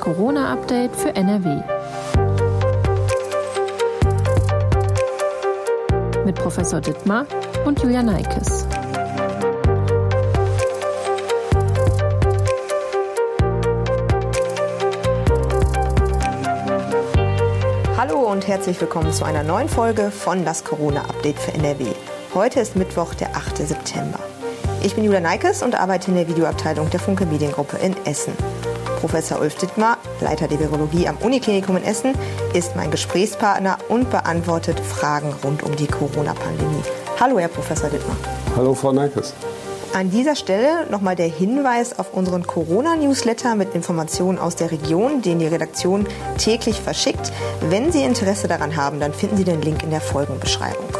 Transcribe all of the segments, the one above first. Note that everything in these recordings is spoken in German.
Corona-Update für NRW. Mit Professor Dittmar und Julia Neikes. Hallo und herzlich willkommen zu einer neuen Folge von das Corona-Update für NRW. Heute ist Mittwoch, der 8. September. Ich bin Julia Neikes und arbeite in der Videoabteilung der Funke Mediengruppe in Essen. Professor Ulf Dittmar, Leiter der Virologie am Uniklinikum in Essen, ist mein Gesprächspartner und beantwortet Fragen rund um die Corona-Pandemie. Hallo, Herr Professor Dittmar. Hallo, Frau Neikes. An dieser Stelle nochmal der Hinweis auf unseren Corona-Newsletter mit Informationen aus der Region, den die Redaktion täglich verschickt. Wenn Sie Interesse daran haben, dann finden Sie den Link in der Folgenbeschreibung.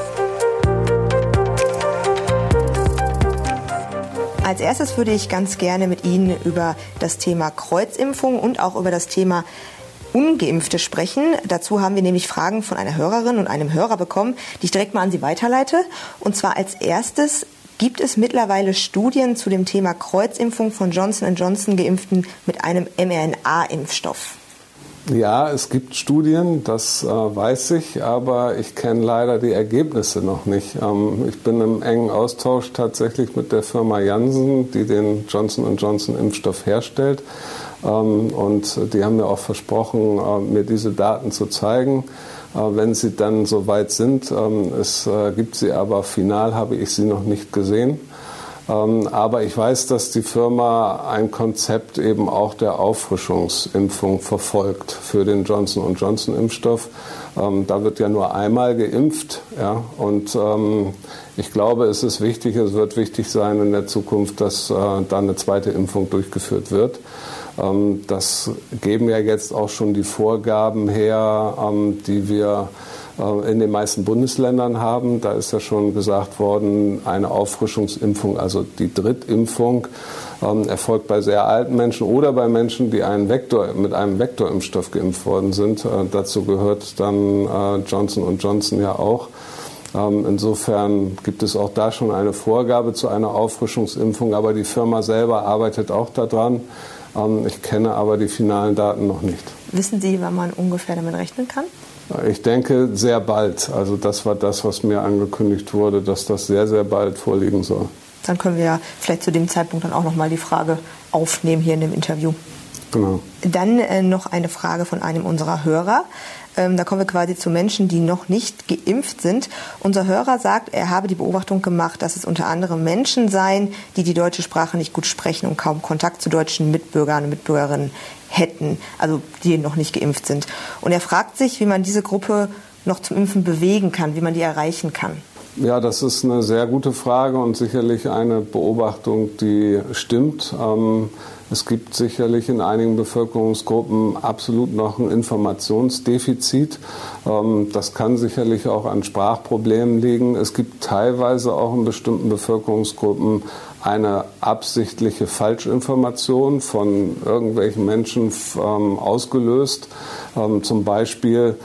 Als erstes würde ich ganz gerne mit Ihnen über das Thema Kreuzimpfung und auch über das Thema Ungeimpfte sprechen. Dazu haben wir nämlich Fragen von einer Hörerin und einem Hörer bekommen, die ich direkt mal an Sie weiterleite. Und zwar als erstes, gibt es mittlerweile Studien zu dem Thema Kreuzimpfung von Johnson Johnson Geimpften mit einem mRNA-Impfstoff? Ja, es gibt Studien, das äh, weiß ich, aber ich kenne leider die Ergebnisse noch nicht. Ähm, ich bin im engen Austausch tatsächlich mit der Firma Janssen, die den Johnson Johnson Impfstoff herstellt. Ähm, und die haben mir auch versprochen, äh, mir diese Daten zu zeigen. Äh, wenn sie dann soweit sind, ähm, es äh, gibt sie aber final, habe ich sie noch nicht gesehen. Ähm, aber ich weiß, dass die Firma ein Konzept eben auch der Auffrischungsimpfung verfolgt für den Johnson Johnson Impfstoff. Ähm, da wird ja nur einmal geimpft. Ja, und ähm, ich glaube, es ist wichtig, es wird wichtig sein in der Zukunft, dass äh, da eine zweite Impfung durchgeführt wird. das geben ja jetzt auch schon die Vorgaben her, die wir in den meisten Bundesländern haben. Da ist ja schon gesagt worden, eine Auffrischungsimpfung, also die Drittimpfung, ähm, erfolgt bei sehr alten Menschen oder bei Menschen, die einen Vektor, mit einem Vektorimpfstoff geimpft worden sind. Äh, dazu gehört dann äh, Johnson Johnson ja auch. Ähm, insofern gibt es auch da schon eine Vorgabe zu einer Auffrischungsimpfung, aber die Firma selber arbeitet auch daran. Ähm, ich kenne aber die finalen Daten noch nicht. Wissen Sie, wann man ungefähr damit rechnen kann? Ich denke sehr bald. Also das war das, was mir angekündigt wurde, dass das sehr, sehr bald vorliegen soll. Dann können wir ja vielleicht zu dem Zeitpunkt dann auch noch mal die Frage aufnehmen hier in dem Interview. Genau. Dann äh, noch eine Frage von einem unserer Hörer. Ähm, da kommen wir quasi zu Menschen, die noch nicht geimpft sind. Unser Hörer sagt, er habe die Beobachtung gemacht, dass es unter anderem Menschen seien, die die deutsche Sprache nicht gut sprechen und kaum Kontakt zu deutschen Mitbürgern und Mitbürgerinnen hätten, also die noch nicht geimpft sind. Und er fragt sich, wie man diese Gruppe noch zum Impfen bewegen kann, wie man die erreichen kann. Ja, das ist eine sehr gute Frage und sicherlich eine Beobachtung, die stimmt. Ähm, es gibt sicherlich in einigen Bevölkerungsgruppen absolut noch ein Informationsdefizit. Ähm, das kann sicherlich auch an Sprachproblemen liegen. Es gibt teilweise auch in bestimmten Bevölkerungsgruppen eine absichtliche Falschinformation von irgendwelchen Menschen ähm, ausgelöst. Ähm, zum Beispiel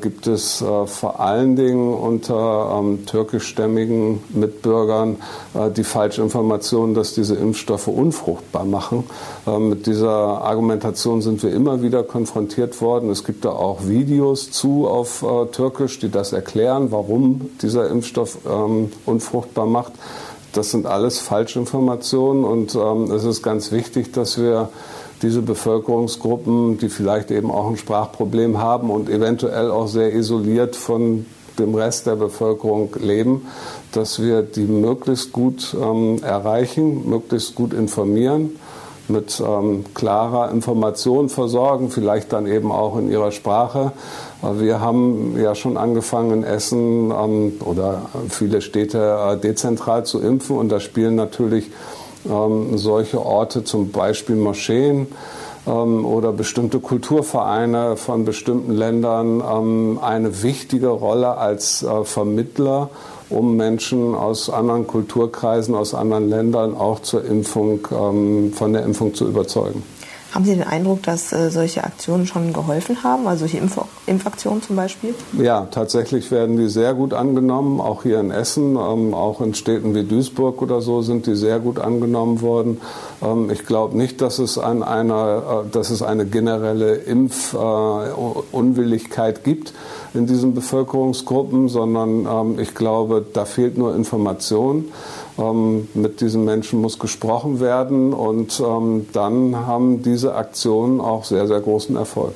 gibt es äh, vor allen Dingen unter ähm, türkischstämmigen Mitbürgern äh, die Falschinformation, dass diese Impfstoffe unfruchtbar machen. Mit dieser Argumentation sind wir immer wieder konfrontiert worden. Es gibt da auch Videos zu auf äh, Türkisch, die das erklären, warum dieser Impfstoff ähm, unfruchtbar macht das sind alles Falschinformationen und ähm, es ist ganz wichtig, dass wir diese Bevölkerungsgruppen, die vielleicht eben auch ein Sprachproblem haben und eventuell auch sehr isoliert von dem Rest der Bevölkerung leben, dass wir die möglichst gut ähm, erreichen, möglichst gut informieren mit ähm, klarer Information versorgen, vielleicht dann eben auch in ihrer Sprache. Wir haben ja schon angefangen in Essen ähm, oder viele Städte äh, dezentral zu impfen und da spielen natürlich ähm, solche Orte, zum Beispiel Moscheen, ähm, oder bestimmte Kulturvereine von bestimmten Ländern ähm, eine wichtige Rolle als äh, Vermittler um Menschen aus anderen Kulturkreisen, aus anderen Ländern auch zur Impfung, ähm, von der Impfung zu überzeugen. Haben Sie den Eindruck, dass äh, solche Aktionen schon geholfen haben, also solche Impf Impfaktionen zum Beispiel? Ja, tatsächlich werden die sehr gut angenommen, auch hier in Essen, ähm, auch in Städten wie Duisburg oder so sind die sehr gut angenommen worden. Ähm, ich glaube nicht, dass es, an einer, äh, dass es eine generelle Impfunwilligkeit äh, gibt in diesen Bevölkerungsgruppen, sondern ähm, ich glaube, da fehlt nur Information. Ähm, mit diesen Menschen muss gesprochen werden und ähm, dann haben diese Aktionen auch sehr, sehr großen Erfolg.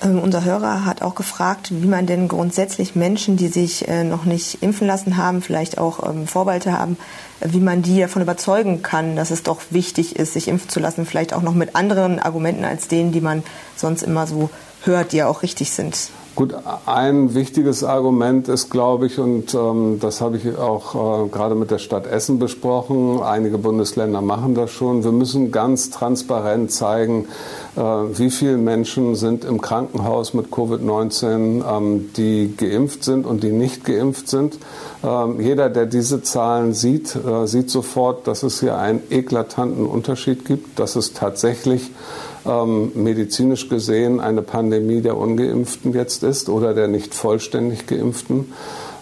Ähm, unser Hörer hat auch gefragt, wie man denn grundsätzlich Menschen, die sich äh, noch nicht impfen lassen haben, vielleicht auch ähm, Vorbehalte haben, wie man die davon überzeugen kann, dass es doch wichtig ist, sich impfen zu lassen, vielleicht auch noch mit anderen Argumenten als denen, die man sonst immer so hört, die ja auch richtig sind. Gut, ein wichtiges Argument ist, glaube ich, und ähm, das habe ich auch äh, gerade mit der Stadt Essen besprochen, einige Bundesländer machen das schon, wir müssen ganz transparent zeigen, äh, wie viele Menschen sind im Krankenhaus mit Covid-19, ähm, die geimpft sind und die nicht geimpft sind. Ähm, jeder, der diese Zahlen sieht, äh, sieht sofort, dass es hier einen eklatanten Unterschied gibt, dass es tatsächlich ähm, medizinisch gesehen eine Pandemie der Ungeimpften jetzt ist oder der nicht vollständig Geimpften.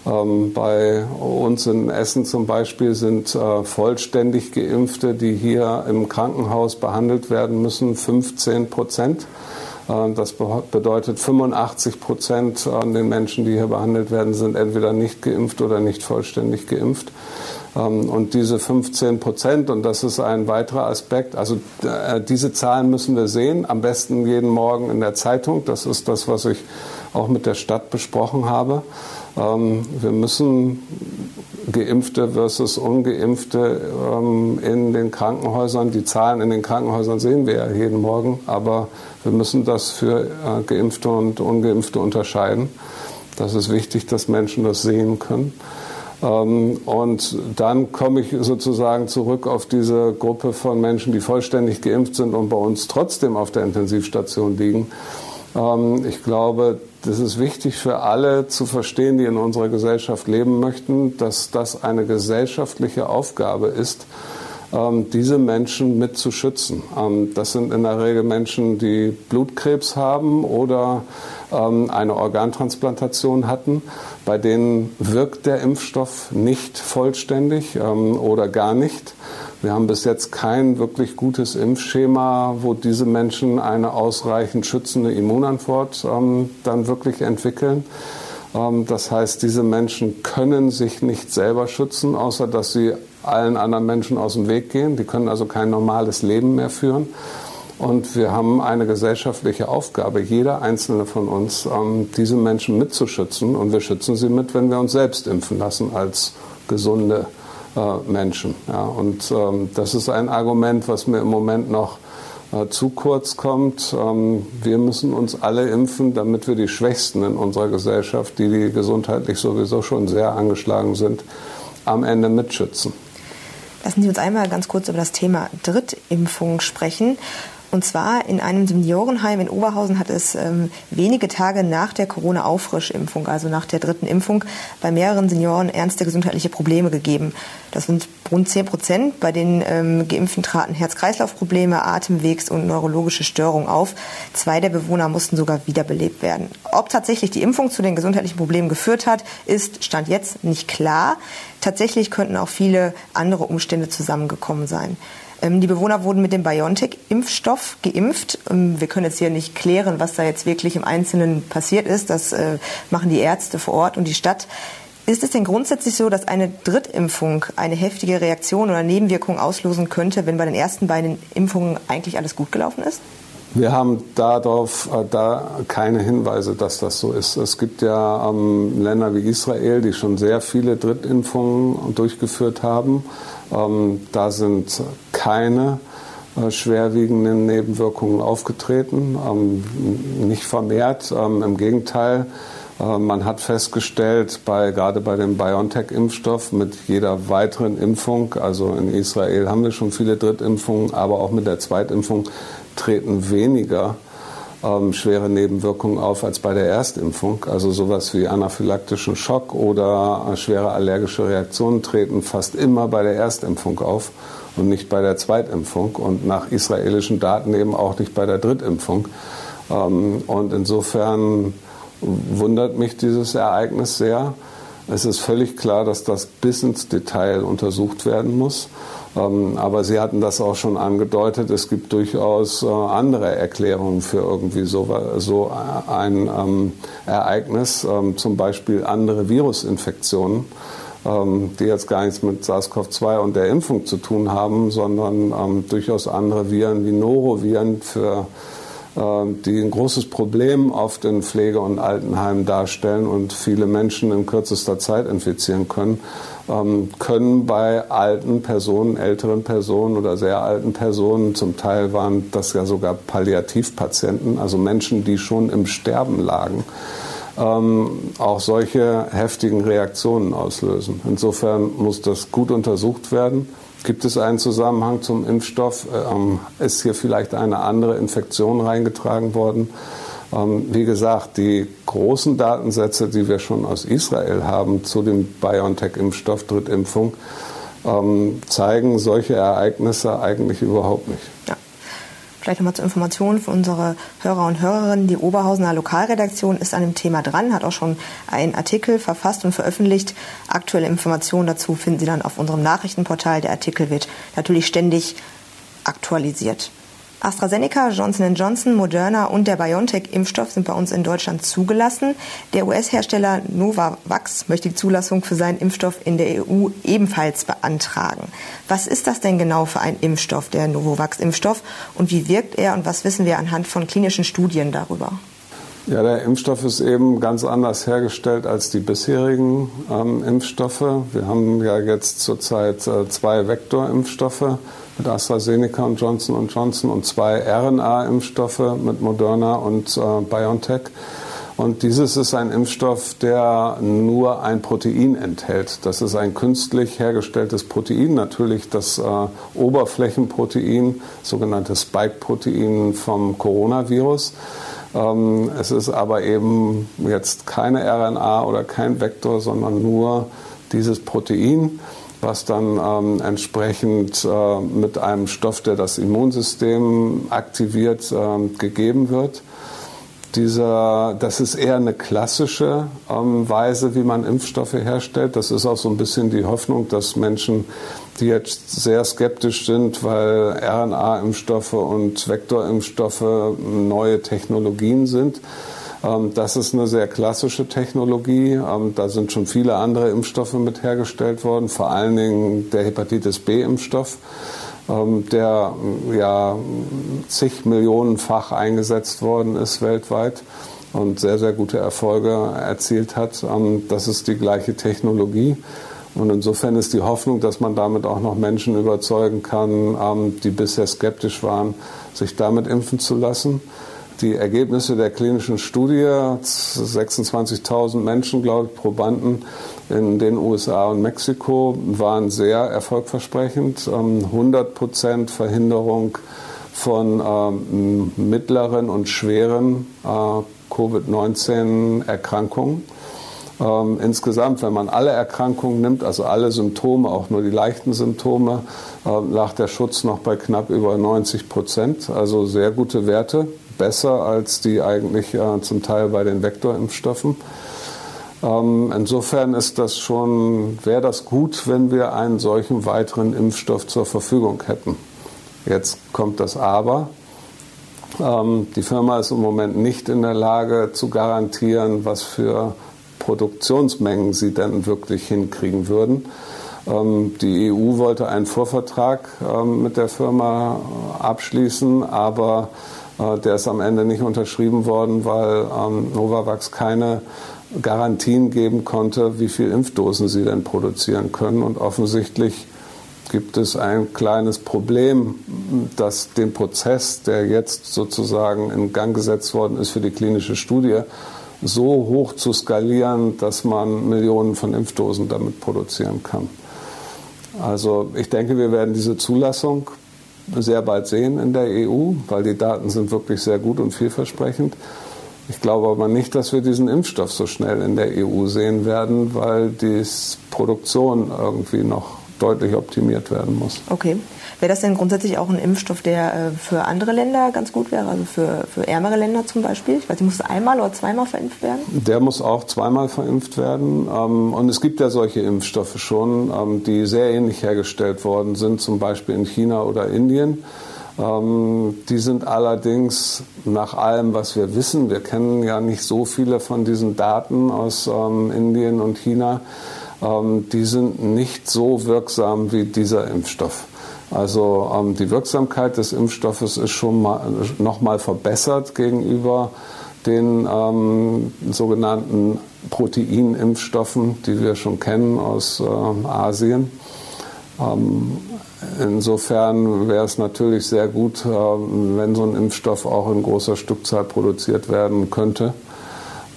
Ähm, bei uns in Essen zum Beispiel sind äh, vollständig Geimpfte, die hier im Krankenhaus behandelt werden müssen, 15 Prozent. Äh, das bedeutet, 85 Prozent an den Menschen, die hier behandelt werden, sind entweder nicht geimpft oder nicht vollständig geimpft. Ähm, und diese 15 Prozent, und das ist ein weiterer Aspekt, also äh, diese Zahlen müssen wir sehen, am besten jeden Morgen in der Zeitung. Das ist das, was ich auch mit der Stadt besprochen habe. Ähm, wir müssen Geimpfte versus Ungeimpfte ähm, in den Krankenhäusern, die Zahlen in den Krankenhäusern sehen wir ja jeden Morgen, aber wir müssen das für äh, Geimpfte und Ungeimpfte unterscheiden. Das ist wichtig, dass Menschen das sehen können. Ähm, und dann komme ich sozusagen zurück auf diese Gruppe von Menschen, die vollständig geimpft sind und bei uns trotzdem auf der Intensivstation liegen. Ähm, ich glaube, das ist wichtig für alle zu verstehen, die in unserer Gesellschaft leben möchten, dass das eine gesellschaftliche Aufgabe ist, diese Menschen mit zu schützen. Das sind in der Regel Menschen, die Blutkrebs haben oder eine Organtransplantation hatten. Bei denen wirkt der Impfstoff nicht vollständig oder gar nicht. Wir haben bis jetzt kein wirklich gutes Impfschema, wo diese Menschen eine ausreichend schützende Immunantwort ähm, dann wirklich entwickeln. Ähm, das heißt, diese Menschen können sich nicht selber schützen, außer dass sie allen anderen Menschen aus dem Weg gehen. Die können also kein normales Leben mehr führen. Und wir haben eine gesellschaftliche Aufgabe, jeder einzelne von uns, ähm, diese Menschen mitzuschützen. Und wir schützen sie mit, wenn wir uns selbst impfen lassen als gesunde äh, Menschen. Und ähm, das ist ein Argument, was mir im Moment noch zu kurz kommt. Ähm, wir müssen uns alle impfen, damit wir die Schwächsten in unserer Gesellschaft, die gesundheitlich sowieso schon sehr angeschlagen sind, am Ende mitschützen. Lassen Sie uns einmal ganz kurz über das Thema Drittimpfung sprechen. Und zwar in einem Seniorenheim in Oberhausen hat es ähm, wenige Tage nach der Corona-Auffrischimpfung, also nach der dritten Impfung, bei mehreren Senioren ernste gesundheitliche Probleme gegeben. Das sind rund 10 Prozent. Bei den ähm, Geimpften traten Herz-Kreislauf-Probleme, Atemwegs- und neurologische Störungen auf. Zwei der Bewohner mussten sogar wiederbelebt werden. Ob tatsächlich die Impfung zu den gesundheitlichen Problemen geführt hat, ist Stand jetzt nicht klar. Tatsächlich könnten auch viele andere Umstände zusammengekommen sein. Ähm, die Bewohner wurden mit dem BioNTech-Impfstoff geimpft. Ähm, wir können jetzt hier nicht klären, was da jetzt wirklich im Einzelnen passiert ist. Das äh, machen die Ärzte vor Ort und die Stadt. Ist es denn grundsätzlich so, dass eine Drittimpfung eine heftige Reaktion oder Nebenwirkung auslösen könnte, wenn bei den ersten beiden Impfungen eigentlich alles gut gelaufen ist? Wir haben darauf äh, da keine Hinweise, dass das so ist. Es gibt ja ähm, Länder wie Israel, die schon sehr viele Drittimpfungen durchgeführt haben. Ähm, da sind keine äh, schwerwiegenden Nebenwirkungen aufgetreten, ähm, nicht vermehrt. Ähm, Im Gegenteil, äh, man hat festgestellt, bei, gerade bei dem BioNTech-Impfstoff mit jeder weiteren Impfung, also in Israel haben wir schon viele Drittimpfungen, aber auch mit der Zweitimpfung treten weniger ähm, schwere Nebenwirkungen auf als bei der Erstimpfung. Also sowas wie anaphylaktischen Schock oder äh, schwere allergische Reaktionen treten fast immer bei der Erstimpfung auf und nicht bei der Zweitimpfung und nach israelischen Daten eben auch nicht bei der Drittimpfung. Ähm, und insofern wundert mich dieses Ereignis sehr. Es ist völlig klar, dass das bis ins Detail untersucht werden muss. Ähm, aber Sie hatten das auch schon angedeutet, es gibt durchaus äh, andere Erklärungen für irgendwie so, ein ähm, Ereignis, zum Beispiel andere Virusinfektionen, die jetzt gar nichts mit SARS-CoV-2 und der Impfung zu tun haben, sondern durchaus andere Viren wie Noroviren für ähm, die ein großes Problem oft in Pflege- und Altenheimen darstellen und viele Menschen in kürzester Zeit infizieren können, ähm, können bei alten Personen, älteren Personen oder sehr alten Personen, zum Teil waren das ja sogar Palliativpatienten, also Menschen, die schon im Sterben lagen, ähm, auch solche heftigen Reaktionen auslösen. Insofern muss das gut untersucht werden. Gibt es einen Zusammenhang zum Impfstoff? Ähm, ist hier vielleicht eine andere Infektion reingetragen worden? Ähm, wie gesagt, die großen Datensätze, die wir schon aus Israel haben zu dem BioNTech-Impfstoff Drittimpfung, ähm, zeigen solche Ereignisse eigentlich überhaupt nicht. Ja. Vielleicht nochmal zur Information für unsere Hörer und Hörerinnen. Die Oberhausener Lokalredaktion ist an dem Thema dran, hat auch schon einen Artikel verfasst und veröffentlicht. Aktuelle Informationen dazu finden Sie dann auf unserem Nachrichtenportal. Der Artikel wird natürlich ständig aktualisiert. AstraZeneca, Johnson Johnson, Moderna und der BioNTech-Impfstoff sind bei uns in Deutschland zugelassen. Der US-Hersteller Novavax möchte die Zulassung für seinen Impfstoff in der EU ebenfalls beantragen. Was ist das denn genau für ein Impfstoff, der Novavax-Impfstoff? Und wie wirkt er und was wissen wir anhand von klinischen Studien darüber? Ja, der Impfstoff ist eben ganz anders hergestellt als die bisherigen ähm, Impfstoffe. Wir haben ja jetzt zurzeit äh, zwei Vektorimpfstoffe mit AstraZeneca und Johnson Johnson und zwei RNA-Impfstoffe mit Moderna und äh, BioNTech. Und dieses ist ein Impfstoff, der nur ein Protein enthält. Das ist ein künstlich hergestelltes Protein, natürlich das äh, Oberflächenprotein, sogenannte Spike-Protein vom Coronavirus. Ähm, es ist aber eben jetzt keine RNA oder kein Vektor, sondern nur dieses Protein was dann ähm, entsprechend äh, mit einem Stoff, der das Immunsystem aktiviert, äh, gegeben wird. Dieser, das ist eher eine klassische ähm, Weise, wie man Impfstoffe herstellt. Das ist auch so ein bisschen die Hoffnung, dass Menschen, die jetzt sehr skeptisch sind, weil RNA-Impfstoffe und Vektorimpfstoffe neue Technologien sind, das ist eine sehr klassische Technologie. Ähm, da sind schon viele andere Impfstoffe mit hergestellt worden, vor allen Dingen der Hepatitis B-Impfstoff, ähm, der ja zig Millionenfach eingesetzt worden ist weltweit und sehr, sehr gute Erfolge erzielt hat. Das ist die gleiche Technologie. Und insofern ist die Hoffnung, dass man damit auch noch Menschen überzeugen kann, die bisher skeptisch waren, sich damit impfen zu lassen. Die Ergebnisse der klinischen Studie, 26.000 Menschen, glaube ich, Probanden in den USA und Mexiko, waren sehr erfolgversprechend. 100 ähm, Prozent Verhinderung von ähm, mittleren und schweren äh, Covid-19-Erkrankungen. Ähm, insgesamt, wenn man alle Erkrankungen nimmt, also alle Symptome, auch nur die leichten Symptome, äh, lag der Schutz noch bei knapp über 90 Prozent. Also sehr gute Werte besser als die eigentlich äh, zum Teil bei den Vektorimpfstoffen. Ähm, insofern ist das schon, wäre das gut, wenn wir einen solchen weiteren Impfstoff zur Verfügung hätten. Jetzt kommt das Aber. Ähm, die Firma ist im Moment nicht in der Lage zu garantieren, was für Produktionsmengen sie denn wirklich hinkriegen würden. Ähm, die EU wollte einen Vorvertrag ähm, mit der Firma abschließen, aber der ist am Ende nicht unterschrieben worden, weil ähm, Novavax keine Garantien geben konnte, wie viele Impfdosen sie denn produzieren können. Und offensichtlich gibt es ein kleines Problem, dass den Prozess, der jetzt sozusagen in Gang gesetzt worden ist für die klinische Studie, so hoch zu skalieren, dass man Millionen von Impfdosen damit produzieren kann. Also ich denke, wir werden diese Zulassung sehr bald sehen in der EU, weil die Daten sind wirklich sehr gut und vielversprechend. Ich glaube aber nicht, dass wir diesen Impfstoff so schnell in der EU sehen werden, weil die Produktion irgendwie noch deutlich optimiert werden muss. Okay. Wäre das denn grundsätzlich auch ein Impfstoff, der äh, für andere Länder ganz gut wäre, also für, für ärmere Länder zum Beispiel? Ich weiß nicht, muss einmal oder zweimal verimpft werden? Der muss auch zweimal verimpft werden. Ähm, und es gibt ja solche Impfstoffe schon, ähm, die sehr ähnlich hergestellt worden sind, zum Beispiel in China oder Indien. Ähm, die sind allerdings nach allem, was wir wissen, wir kennen ja nicht so viele von diesen Daten aus Indien und China, die sind nicht so wirksam wie dieser Impfstoff. Also ähm, die Wirksamkeit des Impfstoffes ist schon mal, noch mal verbessert gegenüber den ähm, sogenannten Proteinimpfstoffen, die wir schon kennen aus äh, Asien. Ähm, insofern wäre es natürlich sehr gut, äh, wenn so ein Impfstoff auch in großer Stückzahl produziert werden könnte.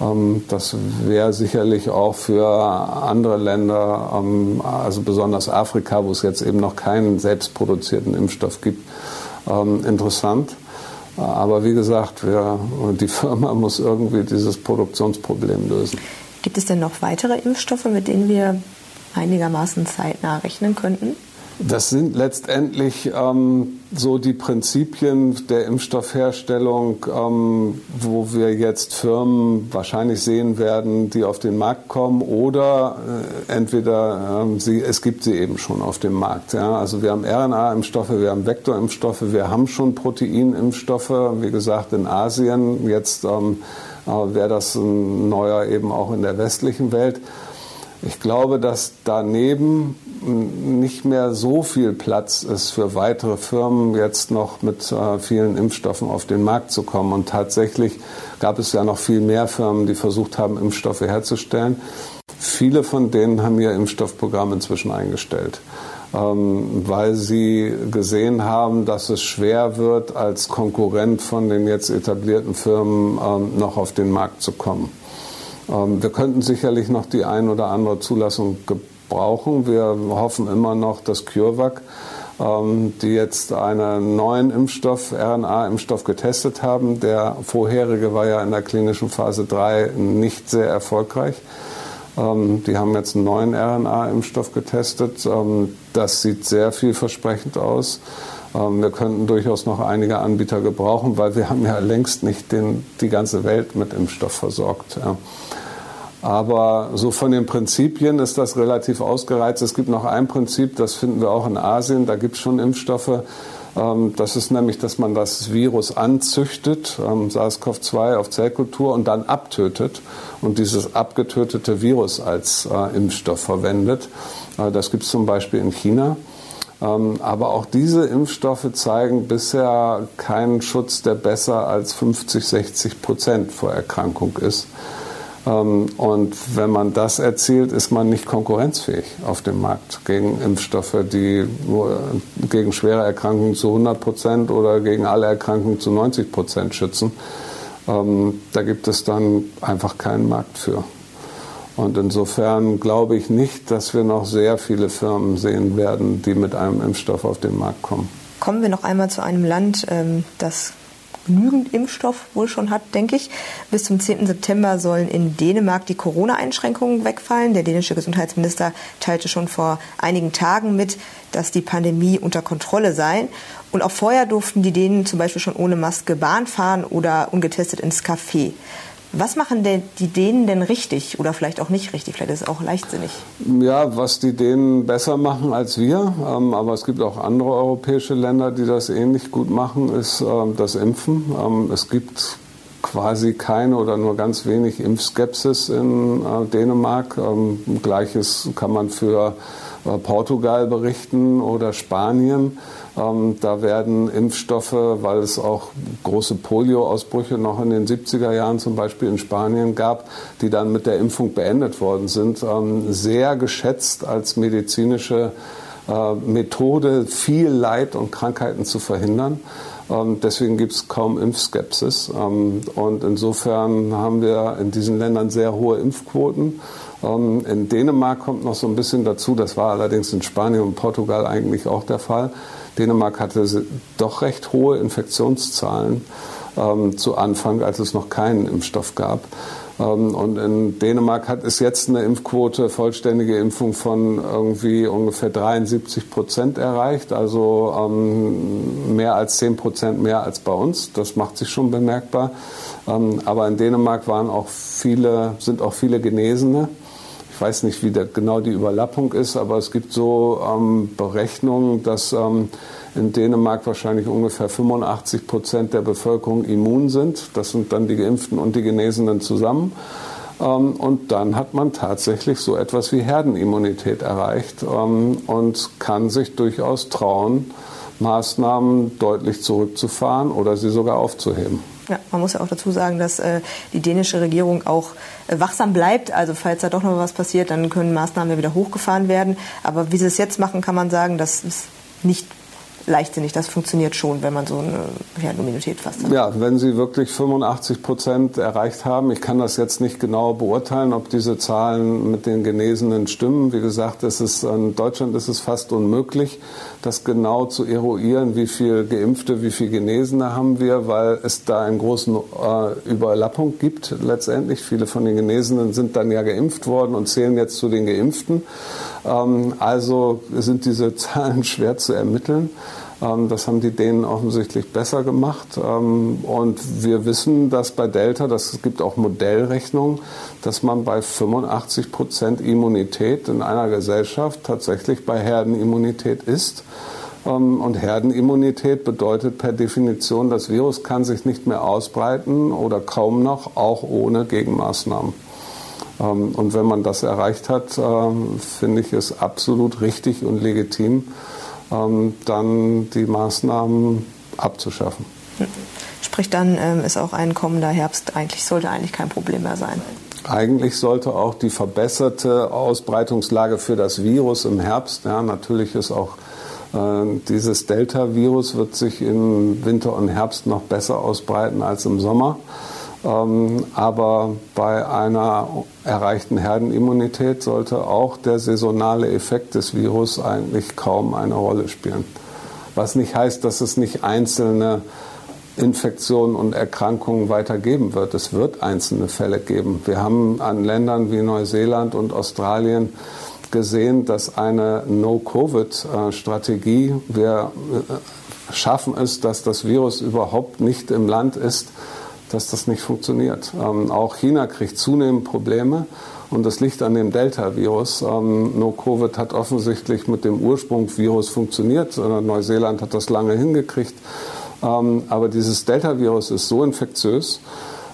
Ähm, das wäre sicherlich auch für andere Länder, ähm, also besonders Afrika, wo es jetzt eben noch keinen selbstproduzierten Impfstoff gibt, ähm, interessant. Aber wie gesagt, wir, die Firma muss irgendwie dieses Produktionsproblem lösen. Gibt es denn noch weitere Impfstoffe, mit denen wir einigermaßen zeitnah rechnen könnten? Das sind letztendlich ähm, so die Prinzipien der Impfstoffherstellung, ähm, wo wir jetzt Firmen wahrscheinlich sehen werden, die auf den Markt kommen oder äh, entweder ähm, sie, es gibt sie eben schon auf dem Markt. Ja? Also wir haben RNA-Impfstoffe, wir haben Vektorimpfstoffe, wir haben schon Proteinimpfstoffe, wie gesagt in Asien. Jetzt ähm, äh, wäre das ein neuer eben auch in der westlichen Welt. Ich glaube, dass daneben nicht mehr so viel Platz ist für weitere Firmen, jetzt noch mit äh, vielen Impfstoffen auf den Markt zu kommen. Und tatsächlich gab es ja noch viel mehr Firmen, die versucht haben, Impfstoffe herzustellen. Viele von denen haben ihr Impfstoffprogramm inzwischen eingestellt, ähm, weil sie gesehen haben, dass es schwer wird, als Konkurrent von den jetzt etablierten Firmen ähm, noch auf den Markt zu kommen. Ähm, wir könnten sicherlich noch die ein oder andere Zulassung gebrauchen. Wir hoffen immer noch, dass CureVac, ähm, die jetzt einen neuen Impfstoff, RNA-Impfstoff getestet haben, der vorherige war ja in der klinischen Phase 3 nicht sehr erfolgreich. Ähm, die haben jetzt einen neuen RNA-Impfstoff getestet. das sieht sehr vielversprechend aus. Wir könnten durchaus noch einige Anbieter gebrauchen, weil wir haben ja längst nicht den, die ganze Welt mit Impfstoff versorgt. Ja. Aber so von den Prinzipien ist das relativ ausgereizt. Es gibt noch ein Prinzip, das finden wir auch in Asien, da gibt es schon Impfstoffe. Ähm, das ist nämlich, dass man das Virus anzüchtet, ähm, SARS-CoV-2 auf Zellkultur und dann abtötet und dieses abgetötete Virus als äh, Impfstoff verwendet. Äh, das gibt es zum Beispiel in China. Ähm, aber auch diese Impfstoffe zeigen bisher keinen Schutz, der besser als 50, 60 Prozent vor Erkrankung ist. Ähm, und wenn man das erzielt, ist man nicht konkurrenzfähig auf dem Markt gegen Impfstoffe, die gegen schwere Erkrankungen zu 100 Prozent oder gegen alle Erkrankungen zu 90 Prozent schützen. Ähm, da gibt es dann einfach keinen Markt für. Und insofern glaube ich nicht, dass wir noch sehr viele Firmen sehen werden, die mit einem Impfstoff auf den Markt kommen. Kommen wir noch einmal zu einem Land, ähm, das genügend Impfstoff wohl schon hat, denke ich. Bis zum 10. September sollen in Dänemark die Corona-Einschränkungen wegfallen. Der dänische Gesundheitsminister teilte schon vor einigen Tagen mit, dass die Pandemie unter Kontrolle sei. Und auch vorher durften die Dänen zum Beispiel schon ohne Maske Bahn fahren oder ungetestet ins Café. Was machen denn die Dänen denn richtig oder vielleicht auch nicht richtig? Vielleicht ist es auch leichtsinnig. Ja, was die Dänen besser machen als wir, ähm, aber es gibt auch andere europäische Länder, die das ähnlich gut machen, ist ähm, das Impfen. Ähm, es gibt quasi keine oder nur ganz wenig Impfskepsis in äh, Dänemark. Ähm, Gleiches kann man für äh, Portugal berichten oder Spanien. Ähm, da werden Impfstoffe, weil es auch große Polioausbrüche noch in den 70er Jahren zum Beispiel in Spanien gab, die dann mit der Impfung beendet worden sind, ähm, sehr geschätzt als medizinische äh, Methode, viel Leid und Krankheiten zu verhindern. Ähm, deswegen gibt es kaum Impfskepsis. und insofern haben wir in diesen Ländern sehr hohe Impfquoten. In Dänemark kommt noch so ein bisschen dazu, das war allerdings in Spanien und Portugal eigentlich auch der Fall, Dänemark hatte doch recht hohe Infektionszahlen ähm, zu Anfang, als es noch keinen Impfstoff gab. Ähm, und in Dänemark hat es jetzt eine Impfquote, vollständige Impfung von irgendwie ungefähr 73 Prozent erreicht, also ähm, mehr als 10 Prozent mehr als bei uns. Das macht sich schon bemerkbar. Ähm, aber in Dänemark waren auch viele, sind auch viele Genesene. Ich weiß nicht, wie genau die Überlappung ist, aber es gibt so Berechnungen, dass in Dänemark wahrscheinlich ungefähr 85 Prozent der Bevölkerung immun sind. Das sind dann die Geimpften und die Genesenen zusammen. Ähm, und dann hat man tatsächlich so etwas wie Herdenimmunität erreicht ähm, und kann sich durchaus trauen, Maßnahmen deutlich zurückzufahren oder sie sogar aufzuheben. Ja, man muss ja auch dazu sagen, dass äh, die dänische Regierung auch äh, wachsam bleibt. Also falls da doch noch was passiert, dann können Maßnahmen wieder hochgefahren werden. Aber wie sie es jetzt machen, kann man sagen, das ist nicht leichtsinnig. Das funktioniert schon, wenn man so eine Herdenimmunität fast hat. Ja, wenn Sie wirklich 85 Prozent erreicht haben. Ich kann das jetzt nicht genau beurteilen, ob diese Zahlen mit den Genesenen stimmen. Wie gesagt, es ist, in Deutschland ist es fast unmöglich, das genau zu eruieren, wie viel Geimpfte, wie viel Genesene haben wir, weil es da einen großen äh, Überlappung gibt letztendlich. Viele von den Genesenen sind dann ja geimpft worden und zählen jetzt zu den Geimpften. Ähm, also sind diese Zahlen schwer zu ermitteln. Ähm, das haben die Dänen offensichtlich besser gemacht. Ähm, und wir wissen, dass bei Delta, das gibt auch Modellrechnungen, dass man bei 85 Prozent Immunität in einer Gesellschaft tatsächlich bei Herdenimmunität ist. Und Herdenimmunität bedeutet per Definition, das Virus kann sich nicht mehr ausbreiten oder kaum noch, auch ohne Gegenmaßnahmen. Ähm, und wenn man das erreicht hat, ähm, finde ich es absolut richtig und legitim, ähm, dann die Maßnahmen abzuschaffen. Sprich, dann ist auch ein kommender Herbst eigentlich, sollte eigentlich kein Problem mehr sein. Eigentlich sollte auch die verbesserte Ausbreitungslage für das Virus im Herbst, ja, natürlich ist auch äh, dieses Delta-Virus wird sich im Winter und Herbst noch besser ausbreiten als im Sommer. Ähm, aber bei einer erreichten Herdenimmunität sollte auch der saisonale Effekt des Virus eigentlich kaum eine Rolle spielen. Was nicht heißt, dass es nicht einzelne Infektionen und Erkrankungen weitergeben wird. Es wird einzelne Fälle geben. Wir haben an Ländern wie Neuseeland und Australien gesehen, dass eine No-Covid-Strategie, wir äh, schaffen es, dass das Virus überhaupt nicht im Land ist, dass das nicht funktioniert. Ähm, auch China kriegt zunehmend Probleme und das liegt an dem Delta-Virus. Ähm, No-Covid hat offensichtlich mit dem Ursprungsvirus funktioniert. Neuseeland hat das lange hingekriegt. Ähm, aber dieses Delta-Virus ist so infektiös,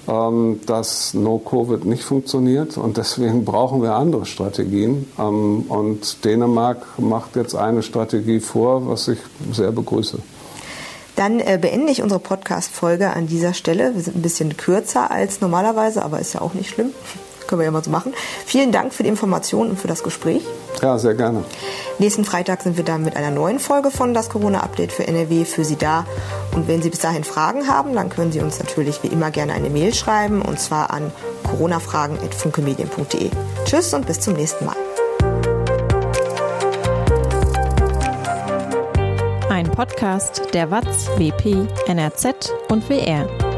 ähm, dass No-Covid nicht funktioniert und deswegen brauchen wir andere Strategien. Ähm, und Dänemark macht jetzt eine Strategie vor, was ich sehr begrüße. Dann äh, beende ich unsere Podcast-Folge an dieser Stelle. Wir sind ein bisschen kürzer als normalerweise, aber ist ja auch nicht schlimm. Können wir ja mal so machen. Vielen Dank für die Informationen und für das Gespräch. Ja, sehr gerne. Nächsten Freitag sind wir dann mit einer neuen Folge von das Corona-Update für NRW für Sie da. Und wenn Sie bis dahin Fragen haben, dann können Sie uns natürlich wie immer gerne eine Mail schreiben und zwar an coronafragen.funkemedien.de. Tschüss und bis zum nächsten Mal. Podcast der WAZ, WP, NRZ und WR.